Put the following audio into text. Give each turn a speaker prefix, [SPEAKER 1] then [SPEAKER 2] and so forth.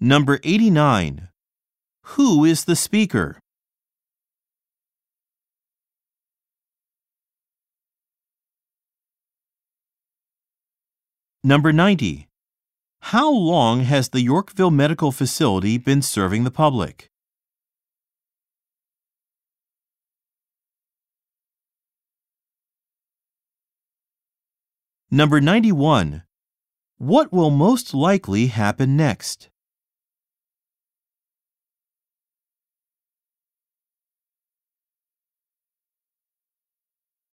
[SPEAKER 1] Number 89. Who is the speaker? Number 90. How long has the Yorkville Medical Facility been serving the public? Number 91. What will most likely happen next?